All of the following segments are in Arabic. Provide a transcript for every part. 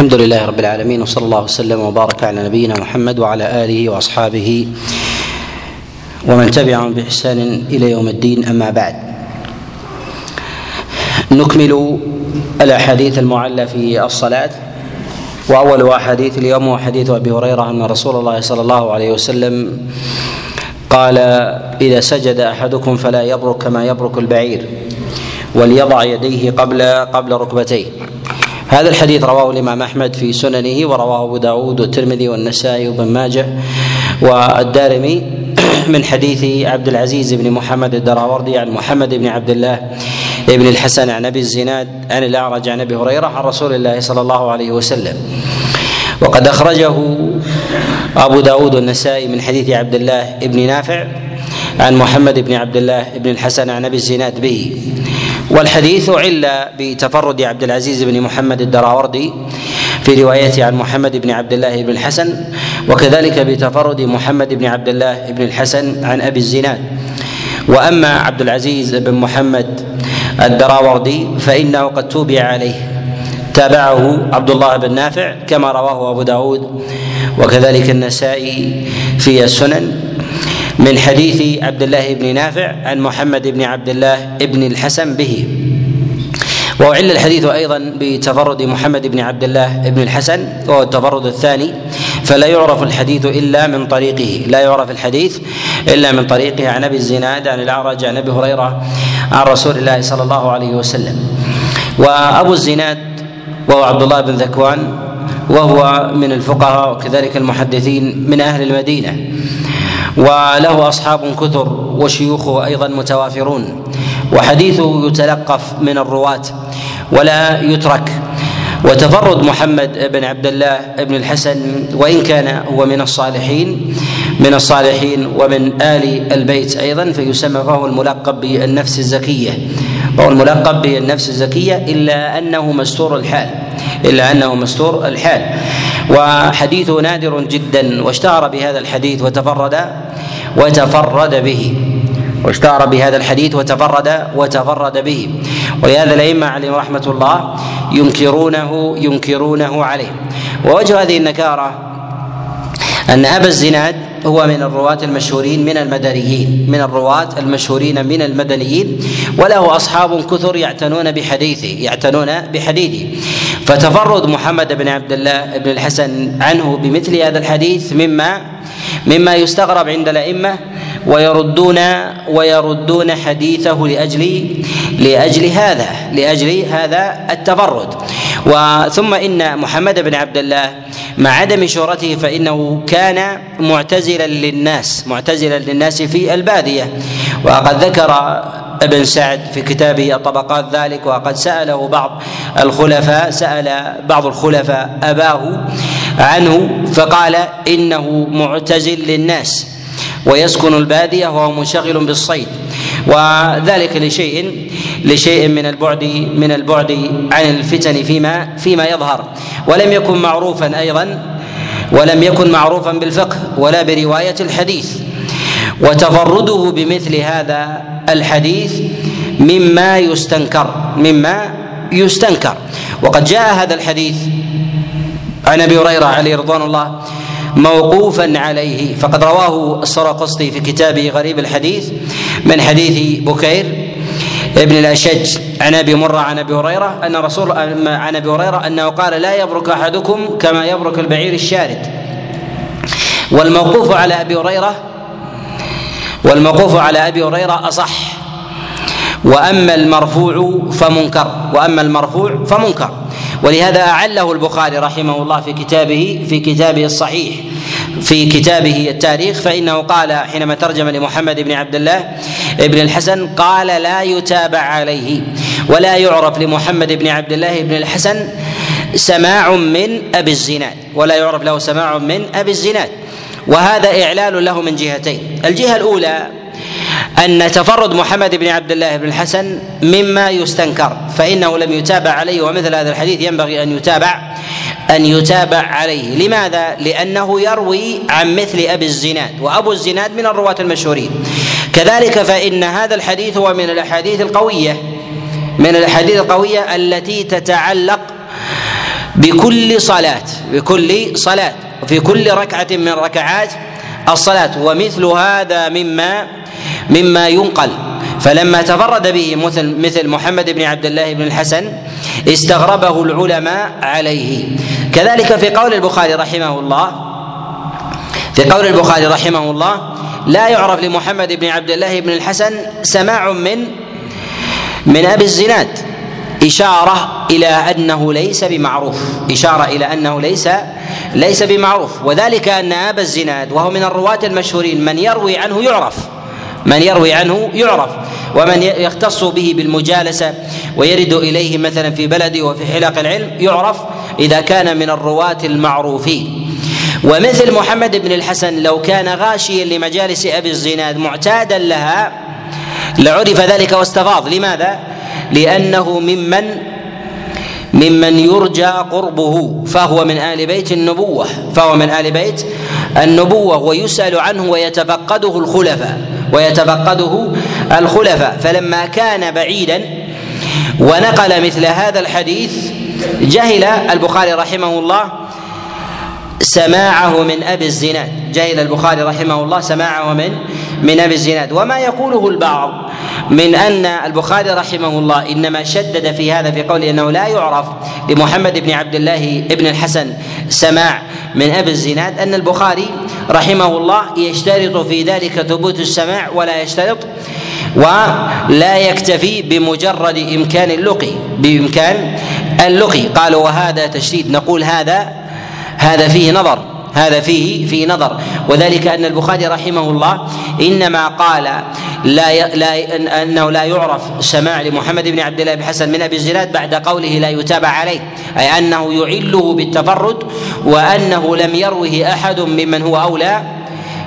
الحمد لله رب العالمين وصلى الله وسلم وبارك على نبينا محمد وعلى آله وأصحابه ومن تبعهم بإحسان إلى يوم الدين أما بعد. نكمل الأحاديث المعلة في الصلاة وأول أحاديث اليوم هو حديث أبي هريرة أن رسول الله صلى الله عليه وسلم قال إذا سجد أحدكم فلا يبرك كما يبرك البعير وليضع يديه قبل قبل ركبتيه. هذا الحديث رواه الإمام أحمد في سننه ورواه أبو داود والترمذي والنسائي وابن ماجه والدارمي من حديث عبد العزيز بن محمد الدراوردي عن محمد بن عبد الله بن الحسن عن أبي الزناد عن الأعرج عن أبي هريرة عن رسول الله صلى الله عليه وسلم. وقد أخرجه أبو داود والنسائي من حديث عبد الله بن نافع عن محمد بن عبد الله بن الحسن عن أبي الزناد به. والحديث عل بتفرد عبد العزيز بن محمد الدراوردي في روايته عن محمد بن عبد الله بن الحسن وكذلك بتفرد محمد بن عبد الله بن الحسن عن أبي الزناد. وأما عبد العزيز بن محمد الدراوردي فإنه قد توبع عليه. تابعه عبد الله بن نافع كما رواه أبو داود وكذلك النسائي في السنن. من حديث عبد الله بن نافع عن محمد بن عبد الله بن الحسن به. وعل الحديث أيضا بتفرد محمد بن عبد الله بن الحسن وهو التفرد الثاني فلا يعرف الحديث إلا من طريقه لا يعرف الحديث إلا من طريقه عن أبي الزناد عن الأعرج عن أبي هريرة عن رسول الله صلى الله عليه وسلم. وأبو الزناد وهو عبد الله بن ذكوان وهو من الفقهاء وكذلك المحدثين من أهل المدينة. وله أصحاب كثر وشيوخه أيضا متوافرون. وحديثه يتلقف من الرواة ولا يترك. وتفرد محمد بن عبد الله بن الحسن وإن كان هو من الصالحين من الصالحين ومن آل البيت أيضا فيسمى فهو الملقب بالنفس الزكية. فهو الملقب بالنفس الزكية إلا أنه مستور الحال إلا أنه مستور الحال. وحديثه نادر جدا واشتهر بهذا الحديث وتفرد وتفرد به. واشتهر بهذا الحديث وتفرد وتفرد به. ولهذا الأئمة عليهم رحمة الله ينكرونه ينكرونه عليه. ووجه هذه النكارة أن أبا الزناد هو من الرواة المشهورين من المدنيين من الرواة المشهورين من المدنيين وله أصحاب كثر يعتنون بحديثه يعتنون بحديثه. فتفرد محمد بن عبد الله بن الحسن عنه بمثل هذا الحديث مما مما يستغرب عند الأئمة ويردون ويردون حديثه لأجل لأجل هذا لأجل هذا التفرد. وثم إن محمد بن عبد الله مع عدم شهرته فإنه كان معتزلا للناس معتزلا للناس في البادية. وقد ذكر ابن سعد في كتابه الطبقات ذلك وقد سأله بعض الخلفاء سأل بعض الخلفاء أباه عنه فقال إنه معتزل للناس ويسكن البادية وهو منشغل بالصيد. وذلك لشيء لشيء من البعد من البعد عن الفتن فيما فيما يظهر. ولم يكن معروفا أيضا ولم يكن معروفا بالفقه ولا برواية الحديث. وتفرده بمثل هذا الحديث مما يستنكر مما يستنكر. وقد جاء هذا الحديث عن أبي هريرة عليه رضوان الله موقوفا عليه. فقد رواه السرقسطي في كتابه غريب الحديث. من حديث بكير ابن الأشج عن أبي مرة عن أبي هريرة أن رسول عن أبي هريرة أنه قال لا يبرك أحدكم كما يبرك البعير الشارد. والموقوف على أبي هريرة والموقوف على أبي هريرة أصح. وأما المرفوع فمنكر. وأما المرفوع فمنكر. ولهذا أعله البخاري رحمه الله في كتابه في كتابه الصحيح. في كتابه التاريخ فإنه قال حينما ترجم لمحمد بن عبد الله بن الحسن قال لا يتابع عليه ولا يعرف لمحمد بن عبد الله بن الحسن سماع من أبي الزناد ولا يعرف له سماع من أبي الزناد وهذا إعلال له من جهتين. الجهة الأولى أن تفرد محمد بن عبد الله بن الحسن مما يستنكر فإنه لم يتابع عليه ومثل هذا الحديث ينبغي أن يتابع أن يتابع عليه لماذا؟ لأنه يروي عن مثل أبي الزناد وأبو الزناد من الرواة المشهورين كذلك فإن هذا الحديث هو من الأحاديث القوية من الأحاديث القوية التي تتعلق بكل صلاة بكل صلاة في كل ركعة من ركعات الصلاة ومثل هذا مما مما ينقل. فلما تفرد به مثل مثل محمد بن عبد الله بن الحسن استغربه العلماء عليه. كذلك في قول البخاري رحمه الله في قول البخاري رحمه الله لا يعرف لمحمد بن عبد الله بن الحسن سماع من من أبي الزناد. إشارة إلى أنه ليس بمعروف. إشارة إلى أنه ليس ليس بمعروف. وذلك أن أبا الزناد وهو من الرواة المشهورين من يروي عنه يعرف. من يروي عنه يعرف ومن يختص به بالمجالسة ويرد إليه مثلا في بلده وفي حلق العلم يعرف إذا كان من الرواة المعروفين. ومثل محمد بن الحسن لو كان غاشيا لمجالس أبي الزناد معتادا لها لعرف ذلك واستفاض لماذا؟ لأنه ممن ممن يرجى قربه فهو من آل بيت النبوة فهو من آل بيت النبوة ويسأل عنه ويتفقده الخلفاء. ويتفقده الخلفاء. فلما كان بعيدا ونقل مثل هذا الحديث جهل البخاري رحمه الله سماعه من أبي الزناد. جهل البخاري رحمه الله سماعه من من أبي الزناد. وما يقوله البعض من أن البخاري رحمه الله إنما شدد في هذا في قوله إنه لا يعرف لمحمد بن عبد الله بن الحسن سماع من أبي الزناد أن البخاري رحمه الله يشترط في ذلك ثبوت السماع ولا يشترط ولا يكتفي بمجرد إمكان اللقي بإمكان اللقي. قالوا وهذا تشديد نقول هذا هذا فيه نظر هذا فيه في نظر. وذلك أن البخاري رحمه الله إنما قال لا لا أنه لا يعرف سماع لمحمد بن عبد الله بن حسن من أبي الزناد بعد قوله لا يتابع عليه أي أنه يعله بالتفرد وأنه لم يروه أحد ممن هو أولى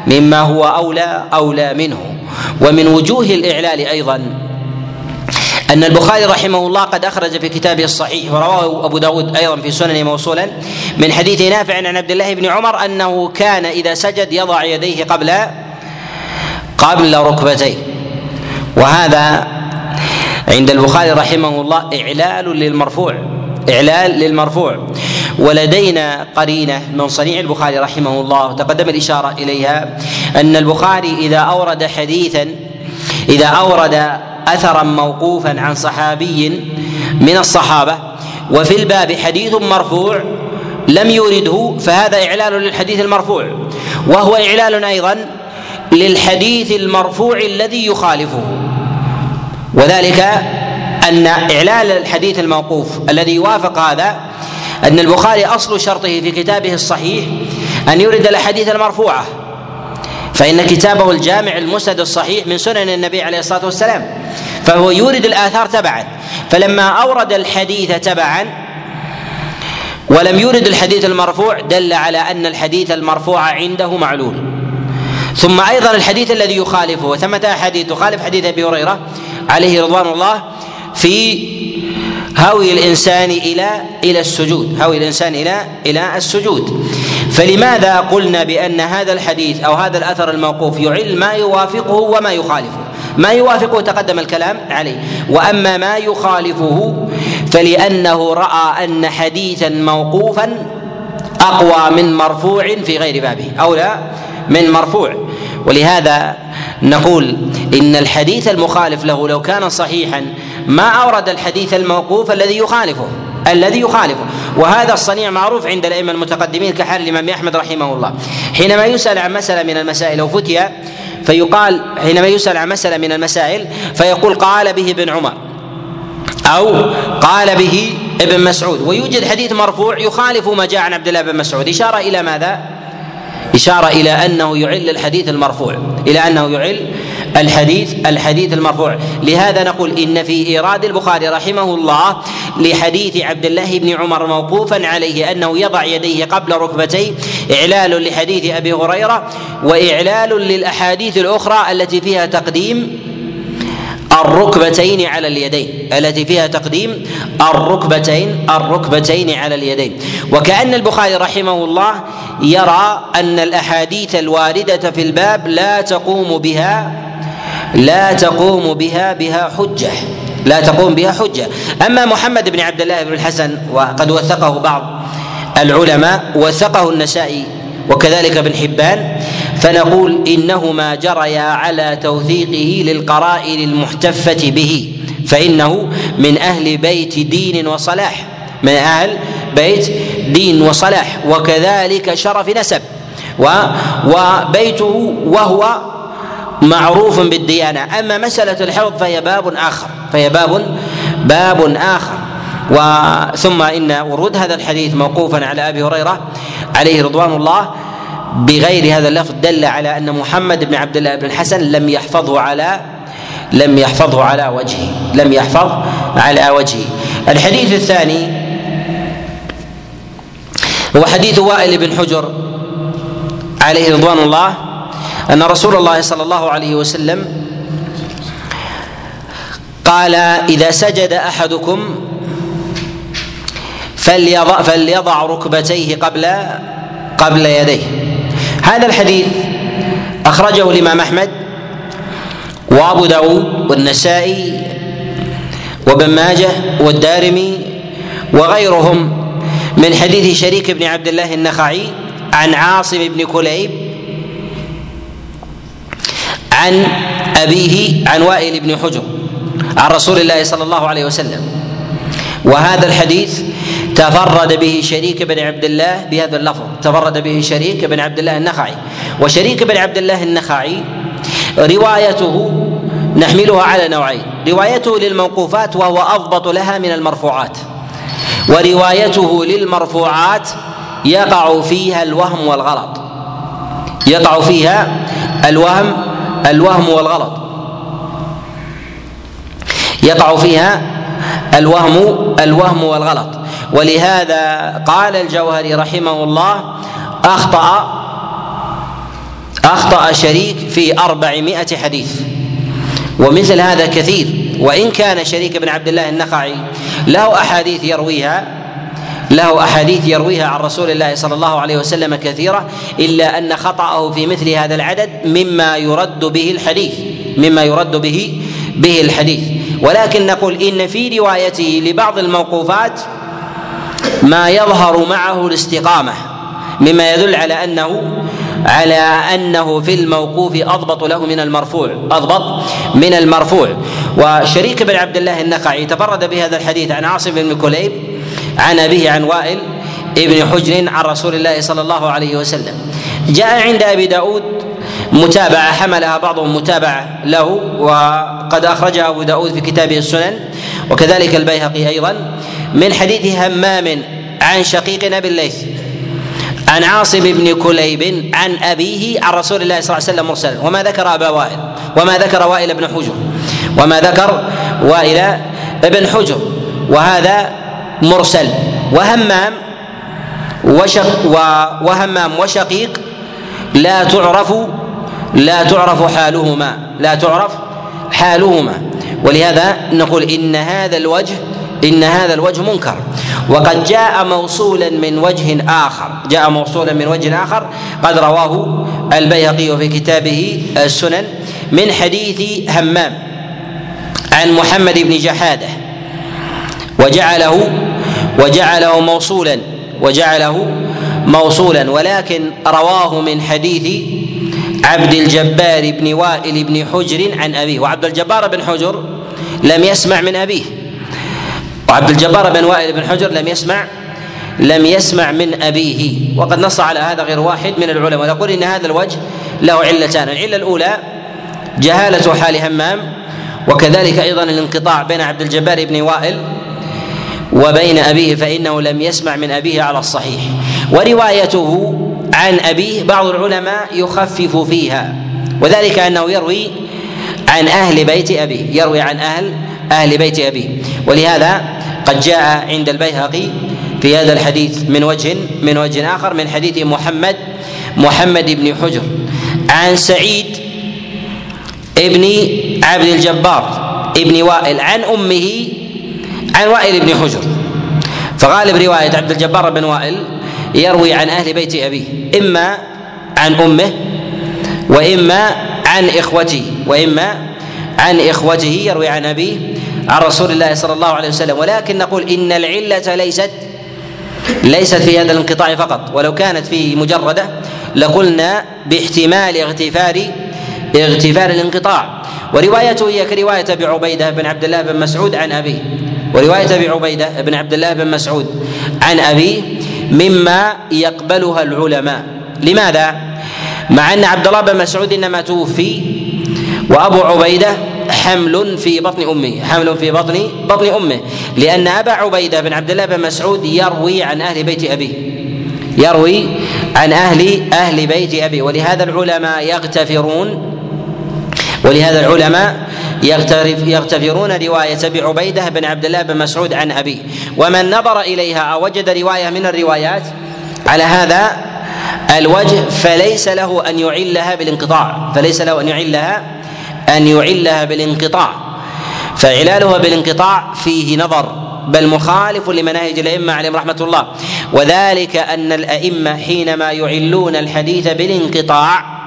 مما هو أولى أولى منه. ومن وجوه الإعلال أيضا أن البخاري رحمه الله قد أخرج في كتابه الصحيح ورواه أبو داود أيضا في سننه موصولا من حديث نافع عن عبد الله بن عمر أنه كان إذا سجد يضع يديه قبل قبل ركبتيه. وهذا عند البخاري رحمه الله إعلال للمرفوع إعلال للمرفوع. ولدينا قرينة من صنيع البخاري رحمه الله تقدم الإشارة إليها أن البخاري إذا أورد حديثا إذا أورد اثرا موقوفا عن صحابي من الصحابة وفي الباب حديث مرفوع لم يورده فهذا إعلال للحديث المرفوع. وهو إعلال أيضا للحديث المرفوع الذي يخالفه. وذلك أن إعلال الحديث الموقوف الذي يوافق هذا أن البخاري أصل شرطه في كتابه الصحيح أن يورد الأحاديث المرفوعة. فإن كتابه الجامع المسند الصحيح من سنن النبي عليه الصلاة والسلام فهو يورد الآثار تبعا. فلما أورد الحديث تبعا ولم يورد الحديث المرفوع دل على أن الحديث المرفوع عنده معلول. ثم أيضا الحديث الذي يخالفه وثمة أحاديث تخالف حديث أبي هريرة عليه رضوان الله في هوي الإنسان إلى إلى السجود هوي الإنسان إلى إلى السجود. فلماذا قلنا بأن هذا الحديث أو هذا الأثر الموقوف يعل ما يوافقه وما يخالفه؟ ما يوافقه تقدم الكلام عليه. وأما ما يخالفه فلأنه رأى أن حديثا موقوفا أقوى من مرفوع في غير بابه أو لا؟ من مرفوع. ولهذا نقول إن الحديث المخالف له لو كان صحيحا ما أورد الحديث الموقوف الذي يخالفه. الذي يخالفه. وهذا الصنيع معروف عند الأئمة المتقدمين كحال الإمام أحمد رحمه الله. حينما يسأل عن مسألة من المسائل أو فتي فيقال حينما يسأل عن مسألة من المسائل فيقول قال به ابن عمر. أو قال به ابن مسعود. ويوجد حديث مرفوع يخالف ما جاء عن عبد الله بن مسعود. إشارة إلى ماذا؟ إشارة إلى أنه يعل الحديث المرفوع. إلى أنه يعل الحديث الحديث المرفوع. لهذا نقول إن في إيراد البخاري رحمه الله لحديث عبد الله بن عمر موقوفا عليه أنه يضع يديه قبل ركبتيه إعلال لحديث أبي هريرة وإعلال للأحاديث الأخرى التي فيها تقديم الركبتين على اليدين التي فيها تقديم الركبتين الركبتين على اليدين. وكأن البخاري رحمه الله يرى أن الأحاديث الواردة في الباب لا تقوم بها لا تقوم بها بها حجة. لا تقوم بها حجة. أما محمد بن عبد الله بن الحسن وقد وثقه بعض العلماء وثقه النسائي وكذلك ابن حبان فنقول إنهما جريا على توثيقه للقرائن المحتفة به فإنه من أهل بيت دين وصلاح. من أهل بيت دين وصلاح. وكذلك شرف نسب. و وبيته وهو معروف بالديانة. أما مسألة الحفظ فهي باب آخر. فهي باب باب آخر. وثم إن ورود هذا الحديث موقوفا على أبي هريرة عليه رضوان الله بغير هذا اللفظ دل على أن محمد بن عبد الله بن الحسن لم يحفظه على لم يحفظه على وجهه. لم يحفظ على وجهه. الحديث الثاني هو حديث وائل بن حجر عليه رضوان الله أن رسول الله صلى الله عليه وسلم قال إذا سجد أحدكم فليضع فليضع ركبتيه قبل قبل يديه. هذا الحديث أخرجه الإمام أحمد وأبو داود والنسائي وابن ماجه والدارمي وغيرهم من حديث شريك بن عبد الله النخعي عن عاصم بن كليب عن أبيه عن وائل بن حجر عن رسول الله صلى الله عليه وسلم. وهذا الحديث تفرد به شريك بن عبد الله بهذا اللفظ تفرد به شريك بن عبد الله النخعي. وشريك بن عبد الله النخعي روايته نحملها على نوعين روايته للموقوفات وهو أضبط لها من المرفوعات وروايته للمرفوعات يقع فيها الوهم والغلط. يقع فيها الوهم الوهم والغلط. يقع فيها الوهم الوهم والغلط. ولهذا قال الجوهري رحمه الله أخطأ أخطأ شريك في أربعمائة حديث. ومثل هذا كثير. وإن كان شريك بن عبد الله النخعي له أحاديث يرويها. له أحاديث يرويها عن رسول الله صلى الله عليه وسلم كثيرة إلا أن خطأه في مثل هذا العدد مما يرد به الحديث مما يرد به به الحديث. ولكن نقول إن في روايته لبعض الموقوفات ما يظهر معه الاستقامة مما يدل على أنه على أنه في الموقوف أضبط له من المرفوع أضبط من المرفوع. وشريك بن عبد الله النقعي تفرد بهذا الحديث عن عاصم بن كليب عن أبيه عن وائل ابن حجر عن رسول الله صلى الله عليه وسلم. جاء عند أبي داود متابعة حملها بعضهم متابعة له وقد أخرجها أبو داود في كتابه السنن وكذلك البيهقي أيضا من حديث همام عن شقيق أبي الليث عن عاصم بن كليب عن أبيه عن رسول الله صلى الله عليه وسلم مرسلا. وما ذكر أبا وائل وما ذكر وائل بن حجر وما ذكر وائل بن حجر. وهذا مرسل. وهمام وشق وهمام وشقيق لا تعرف لا تعرف حالهما لا تعرف حالهما. ولهذا نقول إن هذا الوجه إن هذا الوجه منكر. وقد جاء موصولا من وجه آخر جاء موصولا من وجه آخر قد رواه البيهقي في كتابه السنن من حديث همام عن محمد بن جحادة وجعله وجعله موصولا وجعله موصولا. ولكن رواه من حديث عبد الجبار بن وائل بن حجر عن أبيه. وعبد الجبار بن حجر لم يسمع من أبيه. وعبد الجبار بن وائل بن حجر لم يسمع لم يسمع من أبيه. وقد نص على هذا غير واحد من العلماء. ويقول إن هذا الوجه له علتان. العلة الأولى جهالة حال همام وكذلك أيضا الانقطاع بين عبد الجبار بن وائل وبين أبيه فإنه لم يسمع من أبيه على الصحيح. وروايته عن أبيه بعض العلماء يخفف فيها. وذلك أنه يروي عن أهل بيت أبيه يروي عن أهل أهل بيت أبيه. ولهذا قد جاء عند البيهقي في هذا الحديث من وجه من وجه آخر من حديث محمد محمد بن حجر عن سعيد ابن عبد الجبار ابن وائل عن أمه عن وائل بن حجر. فغالب رواية عبد الجبار بن وائل يروي عن أهل بيت أبيه إما عن أمه وإما عن إخوته وإما عن إخوته يروي عن أبيه عن رسول الله صلى الله عليه وسلم. ولكن نقول إن العلة ليست ليست في هذا الانقطاع فقط. ولو كانت فيه مجردة لقلنا باحتمال اغتفار اغتفار الانقطاع. وروايته هي كرواية أبي عبيدة بن عبد الله بن مسعود عن أبيه. ورواية أبي عبيدة بن عبد الله بن مسعود عن أبيه مما يقبلها العلماء. لماذا؟ مع أن عبد الله بن مسعود إنما توفي وأبو عبيدة حمل في بطن أمه حمل في بطن بطن أمه. لأن أبا عبيدة بن عبد الله بن مسعود يروي عن أهل بيت أبيه. يروي عن أهل أهل بيت أبيه. ولهذا العلماء يغتفرون ولهذا العلماء يغتفرون رواية أبي عبيدة بن عبد الله بن مسعود عن أبيه. ومن نظر إليها أو وجد رواية من الروايات على هذا الوجه فليس له أن يعلها بالانقطاع. فليس له أن يعلها أن يعلها بالانقطاع. فإعلالها بالانقطاع فيه نظر بل مخالف لمناهج الأئمة عليهم رحمة الله. وذلك أن الأئمة حينما يعلون الحديث بالانقطاع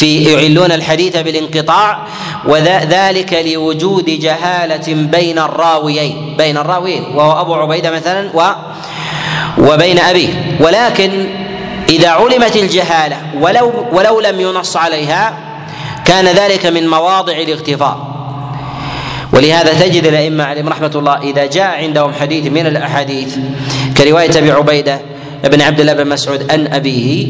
في يعلون الحديث بالانقطاع وذلك لوجود جهالة بين الراويين. بين الراويين وهو أبو عبيدة مثلا و وبين أبيه. ولكن إذا علمت الجهالة ولو ولو لم ينص عليها كان ذلك من مواضع الاغتفاء ولهذا تجد الأئمة عليهم رحمة الله إذا جاء عندهم حديث من الأحاديث كرواية أبي عبيدة بن عبد الله بن مسعود عن أبيه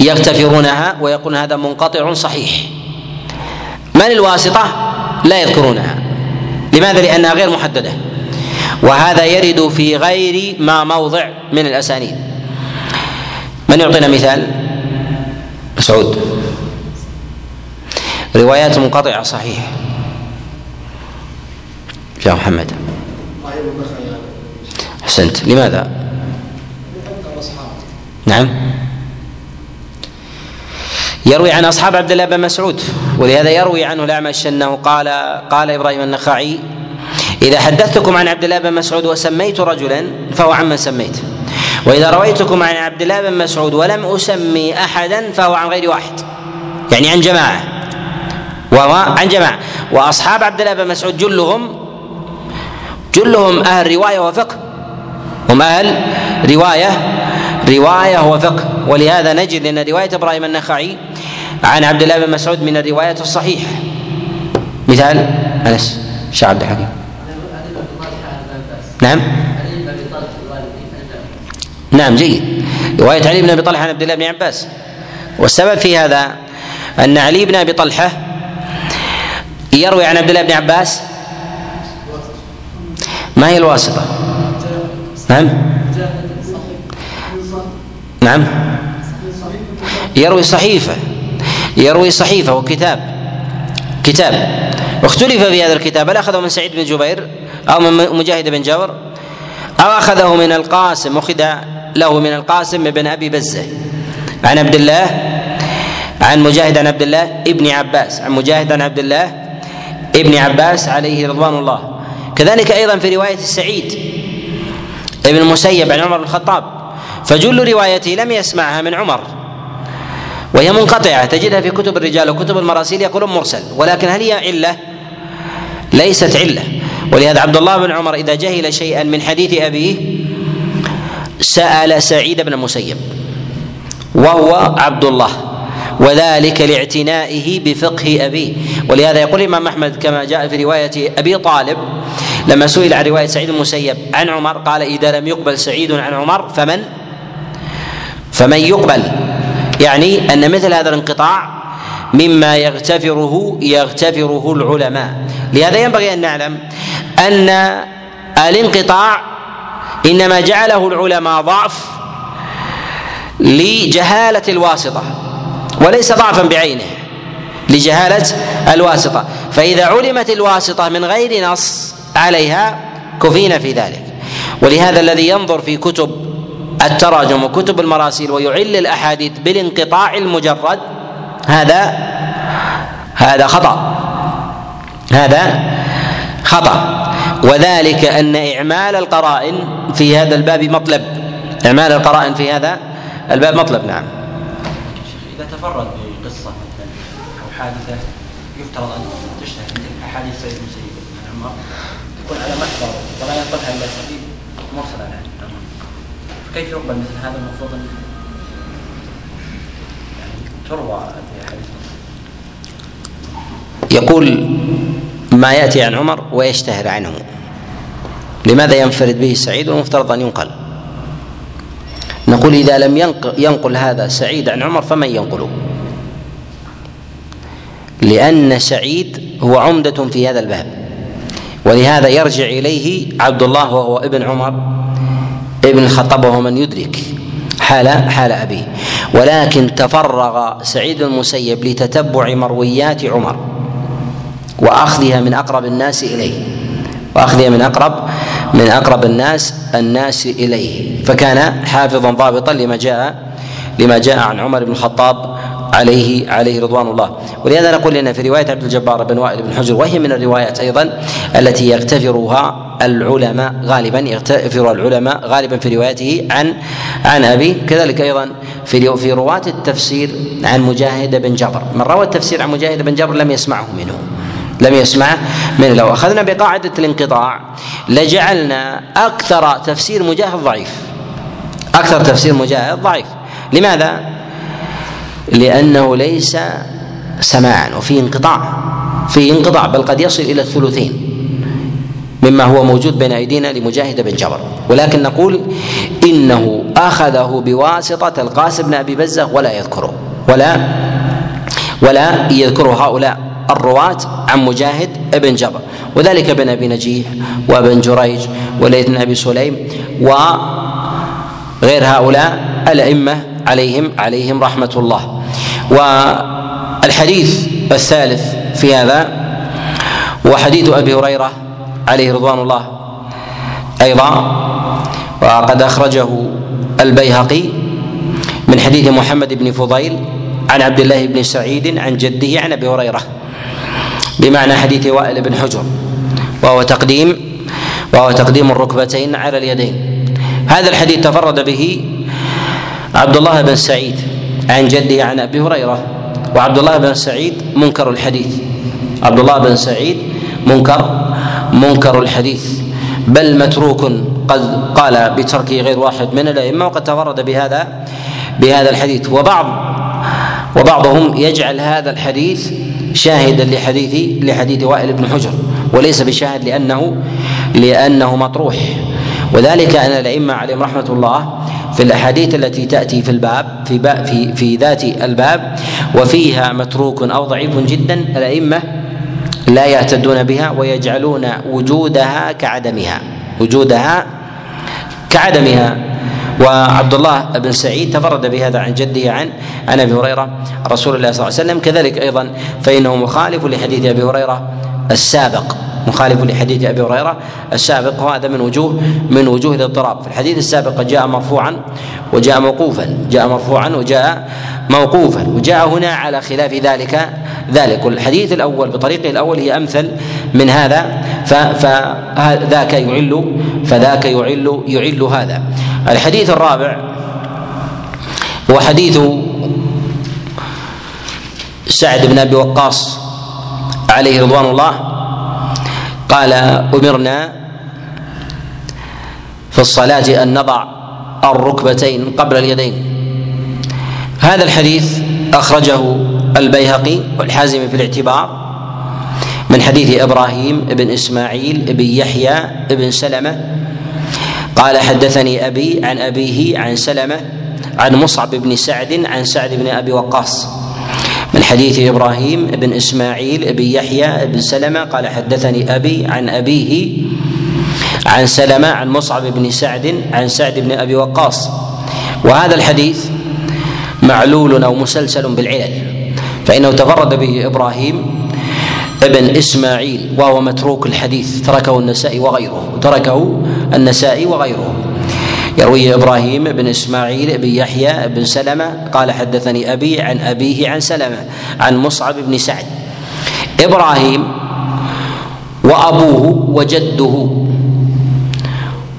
يغتفرونها ويقولون هذا منقطع صحيح. من الواسطة لا يذكرونها. لماذا؟ لأنها غير محددة. وهذا يرد في غير ما موضع من الأسانيد. من يعطينا مثال؟ مسعود روايات منقطعة صحيح. يا محمد. أحسنت. لماذا؟ نعم. يروي عن أصحاب عبد الله بن مسعود ولهذا يروي عنه الاعمش أنه قال قال إبراهيم النخعي إذا حدثتكم عن عبد الله بن مسعود وسميت رجلا فهو عمن سميت. وإذا رويتكم عن عبد الله بن مسعود ولم أسمي احدا فهو عن غير واحد. يعني عن جماعة. وهو عن جماعة. وأصحاب عبد الله بن مسعود جلهم جلهم أهل رواية وفقه. هم أهل رواية رواية وفقه. ولهذا نجد إن رواية إبراهيم النخعي عن عبد الله بن مسعود من الرواية الصحيحة. مثال أنس شيخ عبد الحكيم. نعم. نعم جيد. رواية علي بن أبي طلحة عن عبد الله بن عباس. والسبب في هذا أن علي بن أبي طلحة يروي عن عبد الله بن عباس. ما هي الواسطة؟ نعم. نعم. يروي صحيفة. يروي صحيفة وكتاب. كتاب. واختلف في هذا الكتاب. هل أخذه من سعيد بن جبير أو من مجاهد بن جبر أو أخذه من القاسم أخذ له من القاسم بن أبي بزة. عن عبد الله عن مجاهد عن عبد الله ابن عباس. عن مجاهد عن عبد الله ابن عباس عليه رضوان الله. كذلك أيضا في رواية السعيد ابن المسيب عن عمر بن الخطاب. فجل روايته لم يسمعها من عمر. وهي منقطعة. تجدها في كتب الرجال وكتب المراسيل. يقولون مرسل. ولكن هل هي علة؟ ليست علة. ولهذا عبد الله بن عمر إذا جهل شيئا من حديث أبيه سأل سعيد بن المسيب وهو عبد الله وذلك لاعتنائه بفقه أبيه. ولهذا يقول الإمام أحمد كما جاء في رواية أبي طالب لما سئل عن رواية سعيد المسيب عن عمر قال إذا لم يقبل سعيد عن عمر فمن؟ فمن يقبل؟ يعني أن مثل هذا الانقطاع مما يغتفره يغتفره العلماء. لهذا ينبغي أن نعلم أن الانقطاع إنما جعله العلماء ضعف لجهالة الواسطة وليس ضعفا بعينه لجهالة الواسطة. فإذا علمت الواسطة من غير نص عليها كفينا في ذلك. ولهذا الذي ينظر في كتب التراجم وكتب المراسيل ويعل الأحاديث بالانقطاع المجرد هذا هذا خطأ. هذا خطأ. وذلك أن إعمال القرائن في هذا الباب مطلب. إعمال القرائن في هذا الباب مطلب نعم. إذا تفرد بقصة أو حادثة يفترض أن تشتهر مثل أحاديث سيد عن عمر تكون على محضر ولا ينقلها إلا مرسل عن كيف يقبل مثل هذا المفروض يعني تروى يقول ما يأتي عن عمر ويشتهر عنه. لماذا ينفرد به سعيد والمفترض أن ينقل؟ نقول إذا لم ينقل هذا سعيد عن عمر فمن ينقله؟ لأن سعيد هو عمدة في هذا الباب. ولهذا يرجع إليه عبد الله وهو ابن عمر ابن الخطاب وهو من يدرك حال حال أبيه. ولكن تفرغ سعيد المسيب لتتبع مرويات عمر وأخذها من أقرب الناس إليه. وأخذها من أقرب من أقرب الناس الناس إليه. فكان حافظا ضابطا لما جاء لما جاء عن عمر بن الخطاب عليه عليه رضوان الله. ولهذا نقول إن في رواية عبد الجبار بن وائل بن حجر وهي من الروايات أيضا التي يغتفرها العلماء غالبا يغتفر العلماء غالبا في روايته عن عن أبي. كذلك أيضا في في رواة التفسير عن مجاهد بن جبر. من روى التفسير عن مجاهد بن جبر لم يسمعه منه لم يسمع من لو أخذنا بقاعدة الانقطاع لجعلنا أكثر تفسير مجاهد ضعيف. أكثر تفسير مجاهد ضعيف. لماذا؟ لأنه ليس سماعا وفيه انقطاع. فيه انقطاع بل قد يصل إلى الثلثين. مما هو موجود بين أيدينا لمجاهد بن جبر. ولكن نقول إنه أخذه بواسطة القاسم بن أبي بزة ولا يذكره. ولا ولا يذكر هؤلاء الرواة عن مجاهد ابن جبر. وذلك ابن أبي نجيح وابن جريج وليث بن أبي سليم وغير هؤلاء الأئمة عليهم عليهم رحمة الله. والحديث الثالث في هذا هو حديث أبي هريرة عليه رضوان الله. أيضا وقد أخرجه البيهقي من حديث محمد بن فضيل عن عبد الله بن سعيد عن جده عن أبي هريرة بمعنى حديث وائل بن حجر وهو تقديم وهو تقديم الركبتين على اليدين. هذا الحديث تفرد به عبد الله بن سعيد عن جده عن أبي هريرة وعبد الله بن سعيد منكر الحديث. عبد الله بن سعيد منكر منكر الحديث بل متروك قد قال بتركه غير واحد من الأئمة وقد تفرد بهذا بهذا الحديث. وبعض وبعضهم يجعل هذا الحديث شاهدا لحديث لحديث وائل بن حجر وليس بشاهد لأنه لأنه مطروح. وذلك أن الأئمة عليهم رحمة الله في الأحاديث التي تأتي في الباب في في في ذات الباب وفيها متروك أو ضعيف جدا الأئمة لا يهتدون بها ويجعلون وجودها كعدمها وجودها كعدمها. وعبد الله بن سعيد تفرد بهذا عن جده عن عن أبي هريرة رسول الله صلى الله عليه وسلم. كذلك أيضا فإنه مخالف لحديث أبي هريرة السابق. مخالف لحديث أبي هريرة السابق وهذا من وجوه من وجوه الاضطراب في الحديث السابق جاء مرفوعا وجاء موقوفا جاء مرفوعا وجاء موقوفا وجاء هنا على خلاف ذلك ذلك. والحديث الأول بطريقه الأول هي أمثل من هذا فذاك يعل فذاك يعل يعل هذا. الحديث الرابع هو حديث سعد بن أبي وقاص عليه رضوان الله قال أمرنا في الصلاة أن نضع الركبتين قبل اليدين. هذا الحديث أخرجه البيهقي والحازم في الاعتبار من حديث إبراهيم بن إسماعيل بن يحيى بن سلمة. قال حدثني أبي عن أبيه عن سلمة عن مصعب بن سعد عن سعد بن أبي وقاص. حديث إبراهيم بن إسماعيل بن يحيى بن سلمة قال حدثني أبي عن أبيه عن سلمة عن مصعب بن سعد عن سعد بن أبي وقاص. وهذا الحديث معلول أو مسلسل بالعلل فإنه تفرد به إبراهيم ابن إسماعيل وهو متروك الحديث تركه النسائي وغيره تركه النسائي وغيره. يرويه إبراهيم بن إسماعيل بن يحيى بن سلمة قال حدثني أبي عن أبيه عن سلمة عن مصعب بن سعد. إبراهيم وأبوه وجده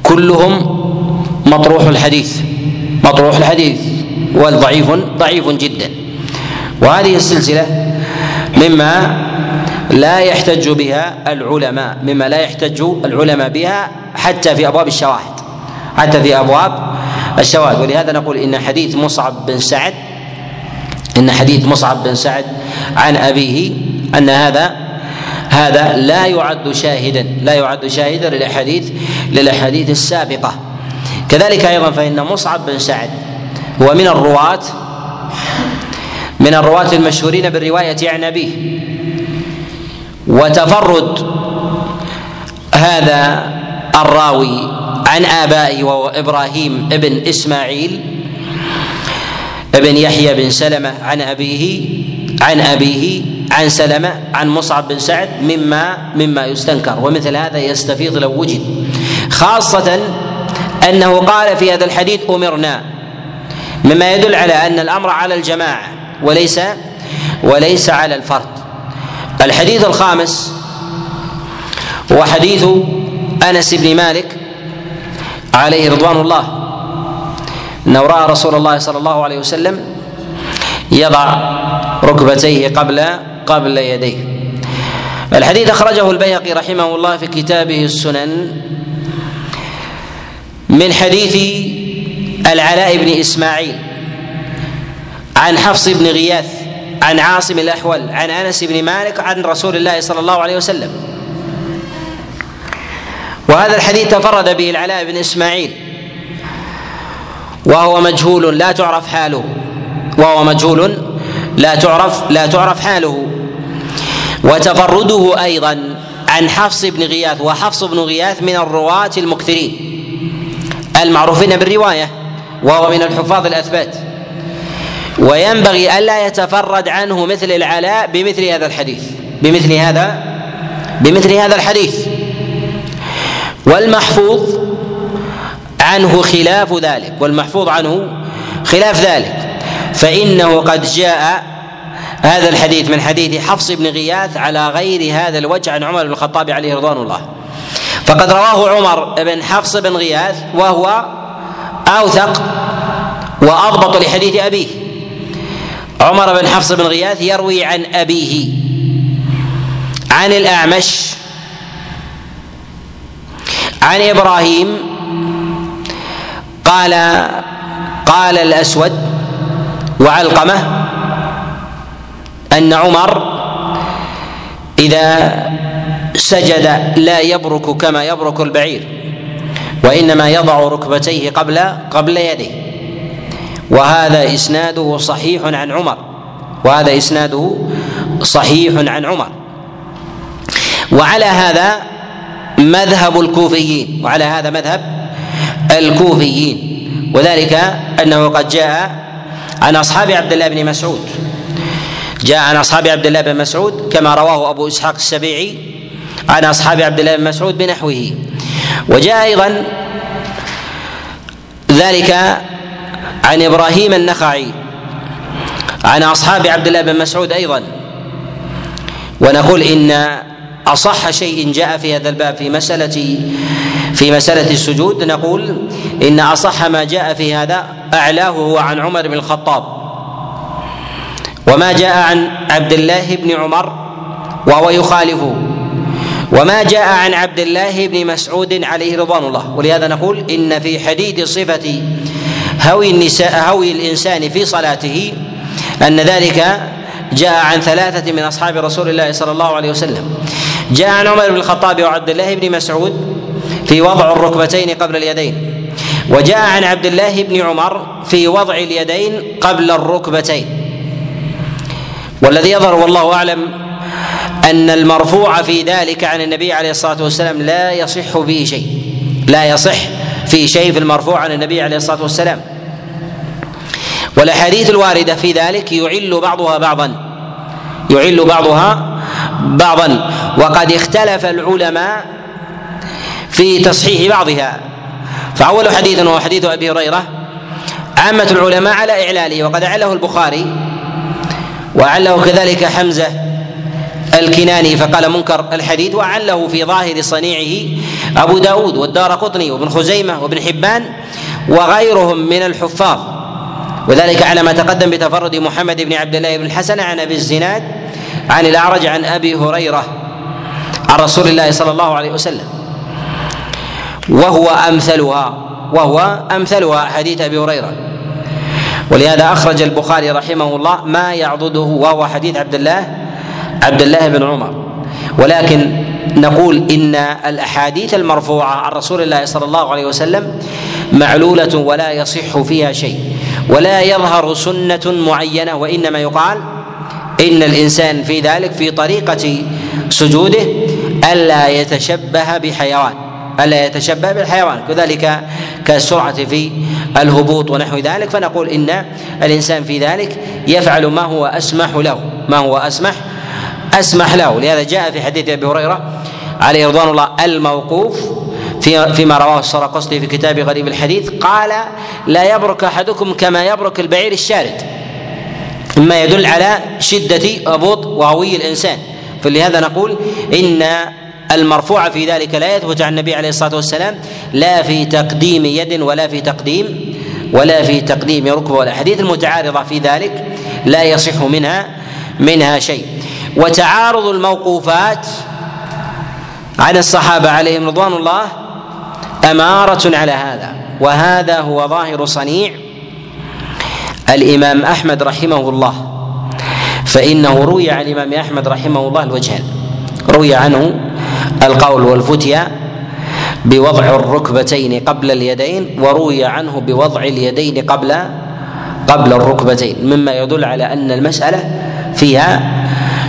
كلهم مطروح الحديث مطروح الحديث والضعيف ضعيف جدا. وهذه السلسلة مما لا يحتج بها العلماء مما لا يحتج العلماء بها حتى في أبواب الشواهد. حتى في أبواب الشواذ ولهذا نقول إن حديث مصعب بن سعد إن حديث مصعب بن سعد عن أبيه أن هذا هذا لا يعد شاهدا لا يعد شاهدا للاحاديث للأحاديث السابقة. كذلك أيضا فإن مصعب بن سعد هو من الرواة من الرواة المشهورين بالرواية عن أبيه. وتفرد هذا الراوي عن آبائه وهو إبراهيم ابن إسماعيل ابن يحيى بن سلمة عن أبيه عن أبيه عن سلمة عن مصعب بن سعد مما مما يستنكر ومثل هذا يستفيض لو وجد. خاصة أنه قال في هذا الحديث أمرنا. مما يدل على أن الأمر على الجماعة وليس وليس على الفرد. الحديث الخامس هو حديث أنس بن مالك عليه رضوان الله. انه راى رسول الله صلى الله عليه وسلم يضع ركبتيه قبل قبل يديه. الحديث أخرجه البيهقي رحمه الله في كتابه السنن من حديث العلاء بن إسماعيل عن حفص بن غياث عن عاصم الأحول عن أنس بن مالك عن رسول الله صلى الله عليه وسلم. وهذا الحديث تفرد به العلاء بن إسماعيل. وهو مجهول لا تعرف حاله. وهو مجهول لا تعرف لا تعرف حاله. وتفرده أيضا عن حفص بن غياث وحفص بن غياث من الرواة المكثرين المعروفين بالرواية وهو من الحفاظ الأثبات. وينبغي ألا يتفرد عنه مثل العلاء بمثل هذا الحديث بمثل هذا بمثل هذا الحديث. والمحفوظ عنه خلاف ذلك والمحفوظ عنه خلاف ذلك. فإنه قد جاء هذا الحديث من حديث حفص بن غياث على غير هذا الوجه عن عمر بن الخطاب عليه رضوان الله. فقد رواه عمر بن حفص بن غياث وهو أوثق وأضبط لحديث أبيه. عمر بن حفص بن غياث يروي عن أبيه عن الأعمش عن إبراهيم قال قال الأسود وعلقمة أن عمر إذا سجد لا يبرك كما يبرك البعير وإنما يضع ركبتيه قبل قبل يديه وهذا إسناده صحيح عن عمر وهذا إسناده صحيح عن عمر وعلى هذا مذهب الكوفيين وعلى هذا مذهب الكوفيين. وذلك أنه قد جاء عن أصحاب عبد الله بن مسعود. جاء عن أصحاب عبد الله بن مسعود كما رواه أبو إسحاق السبيعي عن أصحاب عبد الله بن مسعود بنحوه. وجاء أيضا ذلك عن إبراهيم النخعي عن أصحاب عبد الله بن مسعود أيضا. ونقول إن أصح شيء جاء في هذا الباب في مساله في مسألة السجود نقول إن أصح ما جاء في هذا أعلاه هو عن عمر بن الخطاب. وما جاء عن عبد الله بن عمر وهو يخالفه وما جاء عن عبد الله بن مسعود عليه رضوان الله. ولهذا نقول إن في حديث صفة هوي النساء هوي الإنسان في صلاته أن ذلك جاء عن ثلاثة من أصحاب رسول الله صلى الله عليه وسلم. جاء عن عمر بن الخطاب وعبد الله بن مسعود في وضع الركبتين قبل اليدين. وجاء عن عبد الله بن عمر في وضع اليدين قبل الركبتين. والذي يظهر والله أعلم أن المرفوع في ذلك عن النبي عليه الصلاة والسلام لا يصح فيه شيء. لا يصح في شيء في المرفوع عن النبي عليه الصلاة والسلام. والأحاديث الواردة في ذلك يعل بعضها بعضا. يعل بعضها بعضا. وقد اختلف العلماء في تصحيح بعضها. فأول حديث وهو حديث أبي هريرة. عامة العلماء على إعلاله. وقد أعله البخاري. وأعله كذلك حمزة الكناني. فقال منكر الحديث. وأعله في ظاهر صنيعه أبو داود والدار قطني وابن خزيمة وابن حبان وغيرهم من الحفاظ. وذلك على ما تقدم بتفرد محمد بن عبد الله بن الحسن عن أبي الزناد عن الأعرج عن أبي هريرة عن رسول الله صلى الله عليه وسلم. وهو أمثلها وهو أمثلها حديث أبي هريرة. ولهذا أخرج البخاري رحمه الله ما يعضده وهو حديث عبد الله عبد الله بن عمر. ولكن نقول إن الأحاديث المرفوعة عن رسول الله صلى الله عليه وسلم معلولة ولا يصح فيها شيء. ولا يظهر سنة معينة وإنما يقال إن الإنسان في ذلك في طريقة سجوده ألا يتشبه بحيوان ألا يتشبه بالحيوان كذلك كالسرعة في الهبوط ونحو ذلك فنقول إن الإنسان في ذلك يفعل ما هو أسمح له ما هو أسمح أسمح له. لهذا جاء في حديث أبي هريرة عليه رضوان الله الموقوف في فيما رواه السرقسطي في كتاب غريب الحديث قال لا يبرك أحدكم كما يبرك البعير الشارد. مما يدل على شدة هبوط وهوي الإنسان. فلهذا نقول إن المرفوع في ذلك لا يثبت عن النبي عليه الصلاة والسلام لا في تقديم يد ولا في تقديم ولا في تقديم ركبة والاحاديث المتعارضة في ذلك لا يصح منها منها شيء. وتعارض الموقوفات عن الصحابة عليهم رضوان الله أمارة على هذا وهذا هو ظاهر صنيع الإمام أحمد رحمه الله. فإنه روي عن الإمام أحمد رحمه الله الوجهان روي عنه القول والفتيا بوضع الركبتين قبل اليدين وروي عنه بوضع اليدين قبل قبل الركبتين مما يدل على أن المسألة فيها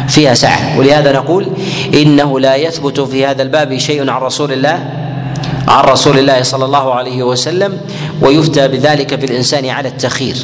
فيها سعة. ولهذا نقول إنه لا يثبت في هذا الباب شيء عن رسول الله عن رسول الله صلى الله عليه وسلم ويفتى بذلك في الإنسان على التخير.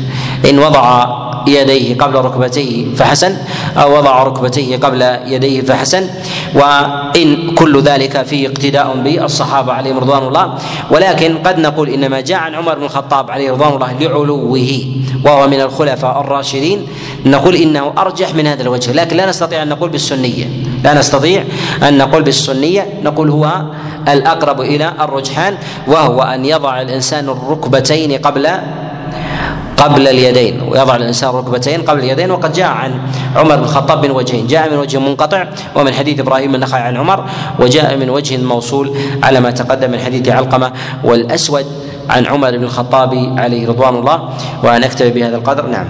إن وضع يديه قبل ركبتيه فحسن أو وضع ركبتيه قبل يديه فحسن. وإن كل ذلك فيه اقتداء بالصحابه عليهم رضوان الله. ولكن قد نقول إنما جاء عن عمر بن الخطاب عليه رضوان الله لعلوه وهو من الخلفاء الراشدين. نقول إنه أرجح من هذا الوجه لكن لا نستطيع أن نقول بالسنية. لا نستطيع أن نقول بالسنية. نقول هو الأقرب إلى الرجحان وهو أن يضع الإنسان الركبتين قبل قبل اليدين ويضع الإنسان ركبتين قبل اليدين وقد جاء عن عمر بن الخطاب من وجهين. جاء من وجه منقطع ومن حديث إبراهيم النخعي عن عمر وجاء من وجه موصول على ما تقدم من حديث علقمة والأسود عن عمر بن الخطاب عليه رضوان الله. وان أكتفي بهذا القدر. نعم.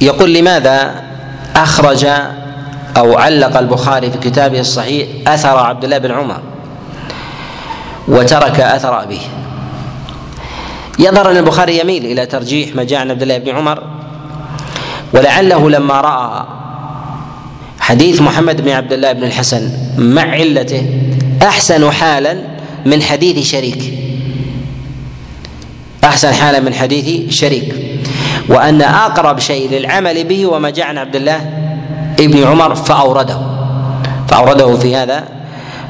يقول لماذا أخرج أو علق البخاري في كتابه الصحيح أثر عبد الله بن عمر وترك أثر أبيه. يظهر ان البخاري يميل إلى ترجيح ما جاء عن عبد الله بن عمر ولعله لما رأى حديث محمد بن عبد الله بن الحسن مع علته أحسن حالا من حديث شريك. أحسن حالا من حديث شريك. وأن أقرب شيء للعمل به وما جاء عن عبد الله ابن عمر فأورده. فأورده في هذا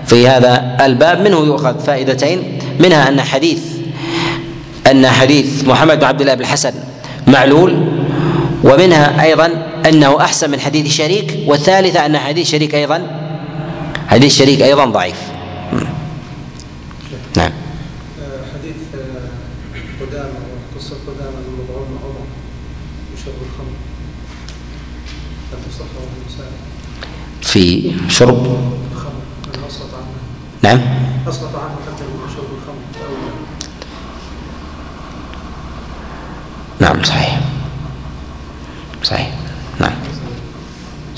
في هذا الباب. منه يؤخذ فائدتين منها أن حديث أن حديث محمد بن عبد الله بن الحسن معلول ومنها أيضا أنه أحسن من حديث شريك والثالثة أن حديث شريك أيضا حديث شريك أيضا ضعيف. نعم. حديث قدامى قصة قدامى المضعون عمر يشرب الخمر. في شرب؟ نعم. أسقط عنه حتى شرب الخمر نعم صحيح. صحيح. نعم.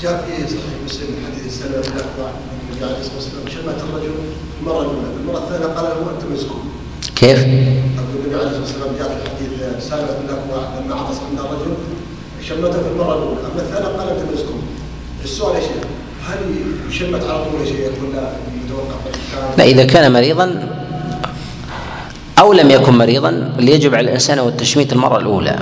جاء في صحيح مسلم حديث السلام الاخبار النبي عليه الصلاه والسلام شمت الرجل المره الاولى المرة الثانية قال له أنت مسكون كيف؟ النبي عليه الصلاة والسلام جاء في حديث سالم الاكوع لما عطس من الرجل. شمته في المره الاولى أما الثانية انت مسكون السؤال يا شيخ هل يشمت على طول يا شيخ ولا لا إذا كان مريضا أو لم يكن مريضا ليجب على الإنسان هو التشميت المرة الأولى.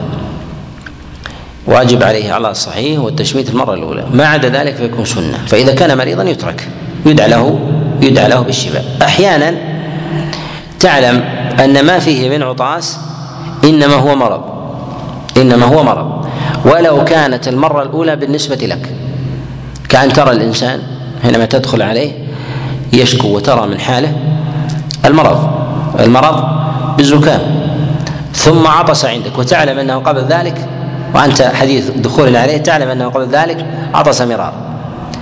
واجب عليه على الصحيح والتشميت المرة الأولى. ما عدا ذلك فيكون سنة. فإذا كان مريضا يترك. يدعى له يدعى له بالشفاء. أحيانا تعلم أن ما فيه من عطاس إنما هو مرض. إنما هو مرض. ولو كانت المرة الأولى بالنسبة لك كأن ترى الإنسان حينما تدخل عليه يشكو وترى من حاله المرض المرض بالزكام ثم عطس عندك وتعلم أنه قبل ذلك وأنت حديث دخول عليه تعلم أنه قبل ذلك عطس مرارا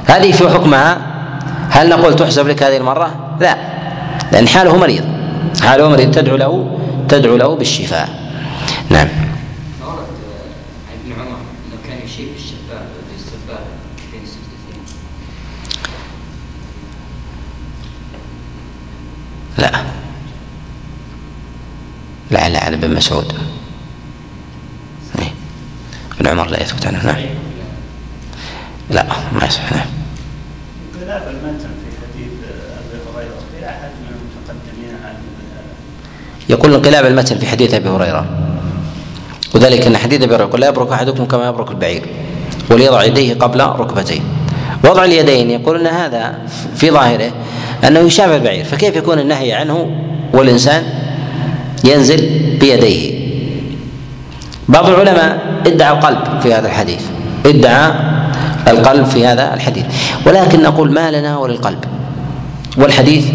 هذه في حكمها؟ هل نقول تحسب لك هذه المرة؟ لا لأن حاله مريض. حاله مريض تدعو له تدعو له بالشفاء. نعم ما ورد عن ابن عمر انه كان يشير بالشباب بالسباب بين السجدتين لا لا على ابن مسعود. إيه. ابن عمر لا يثبت عنه. نعم. لا ما يصح. نعم. المتن في حديث أبي هريرة في أحد من المتقدمين عن يقول انقلاب المتن في حديث أبي هريرة. وذلك أن حديث أبي هريرة يقول لا يبرك أحدكم كما يبرك البعير وليضع يديه قبل ركبتيه وضع اليدين يقول إن هذا في ظاهره أنه يشابه البعير فكيف يكون النهي عنه والإنسان ينزل بيديه. بعض العلماء ادعى القلب في هذا الحديث. ادعى القلب في هذا الحديث. ولكن نقول ما لنا وللقلب. والحديث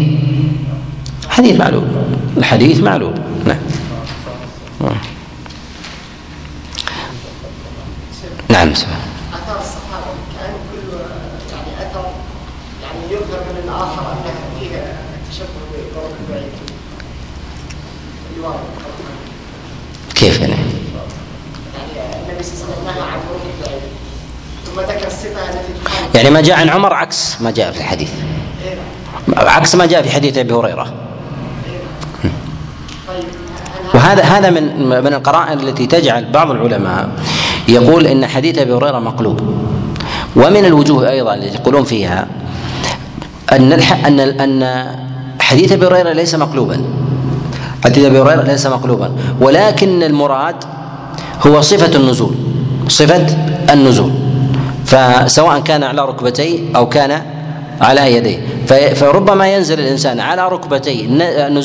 حديث معلوم. الحديث معلوم. نعم. نعم سبحان. اثار الصحابة. كأن كل يعني أثر يعني يظهر من الآخر انه فيه تشبه بطرق البعيد اللي ورد كيف يعني؟ يعني النبي صلى الله عليه وسلم نهى عن طرق البعيد ثم ذكر الصفه التي تخالف يعني ما جاء عن عمر عكس ما جاء في الحديث إيه. عكس ما جاء في حديث أبي هريرة إيه. طيب وهذا هذا من من القرائن التي تجعل بعض العلماء يقول إن حديث أبي هريرة مقلوب ومن الوجوه أيضا التي يقولون فيها أن. أن أن حديث أبي هريرة ليس مقلوبا حديث أبي هريرة ليس مقلوبا. ولكن المراد هو صفة النزول. صفة النزول. فسواء كان على ركبتيه أو كان على يديه. فربما ينزل الإنسان على ركبتيه. نزول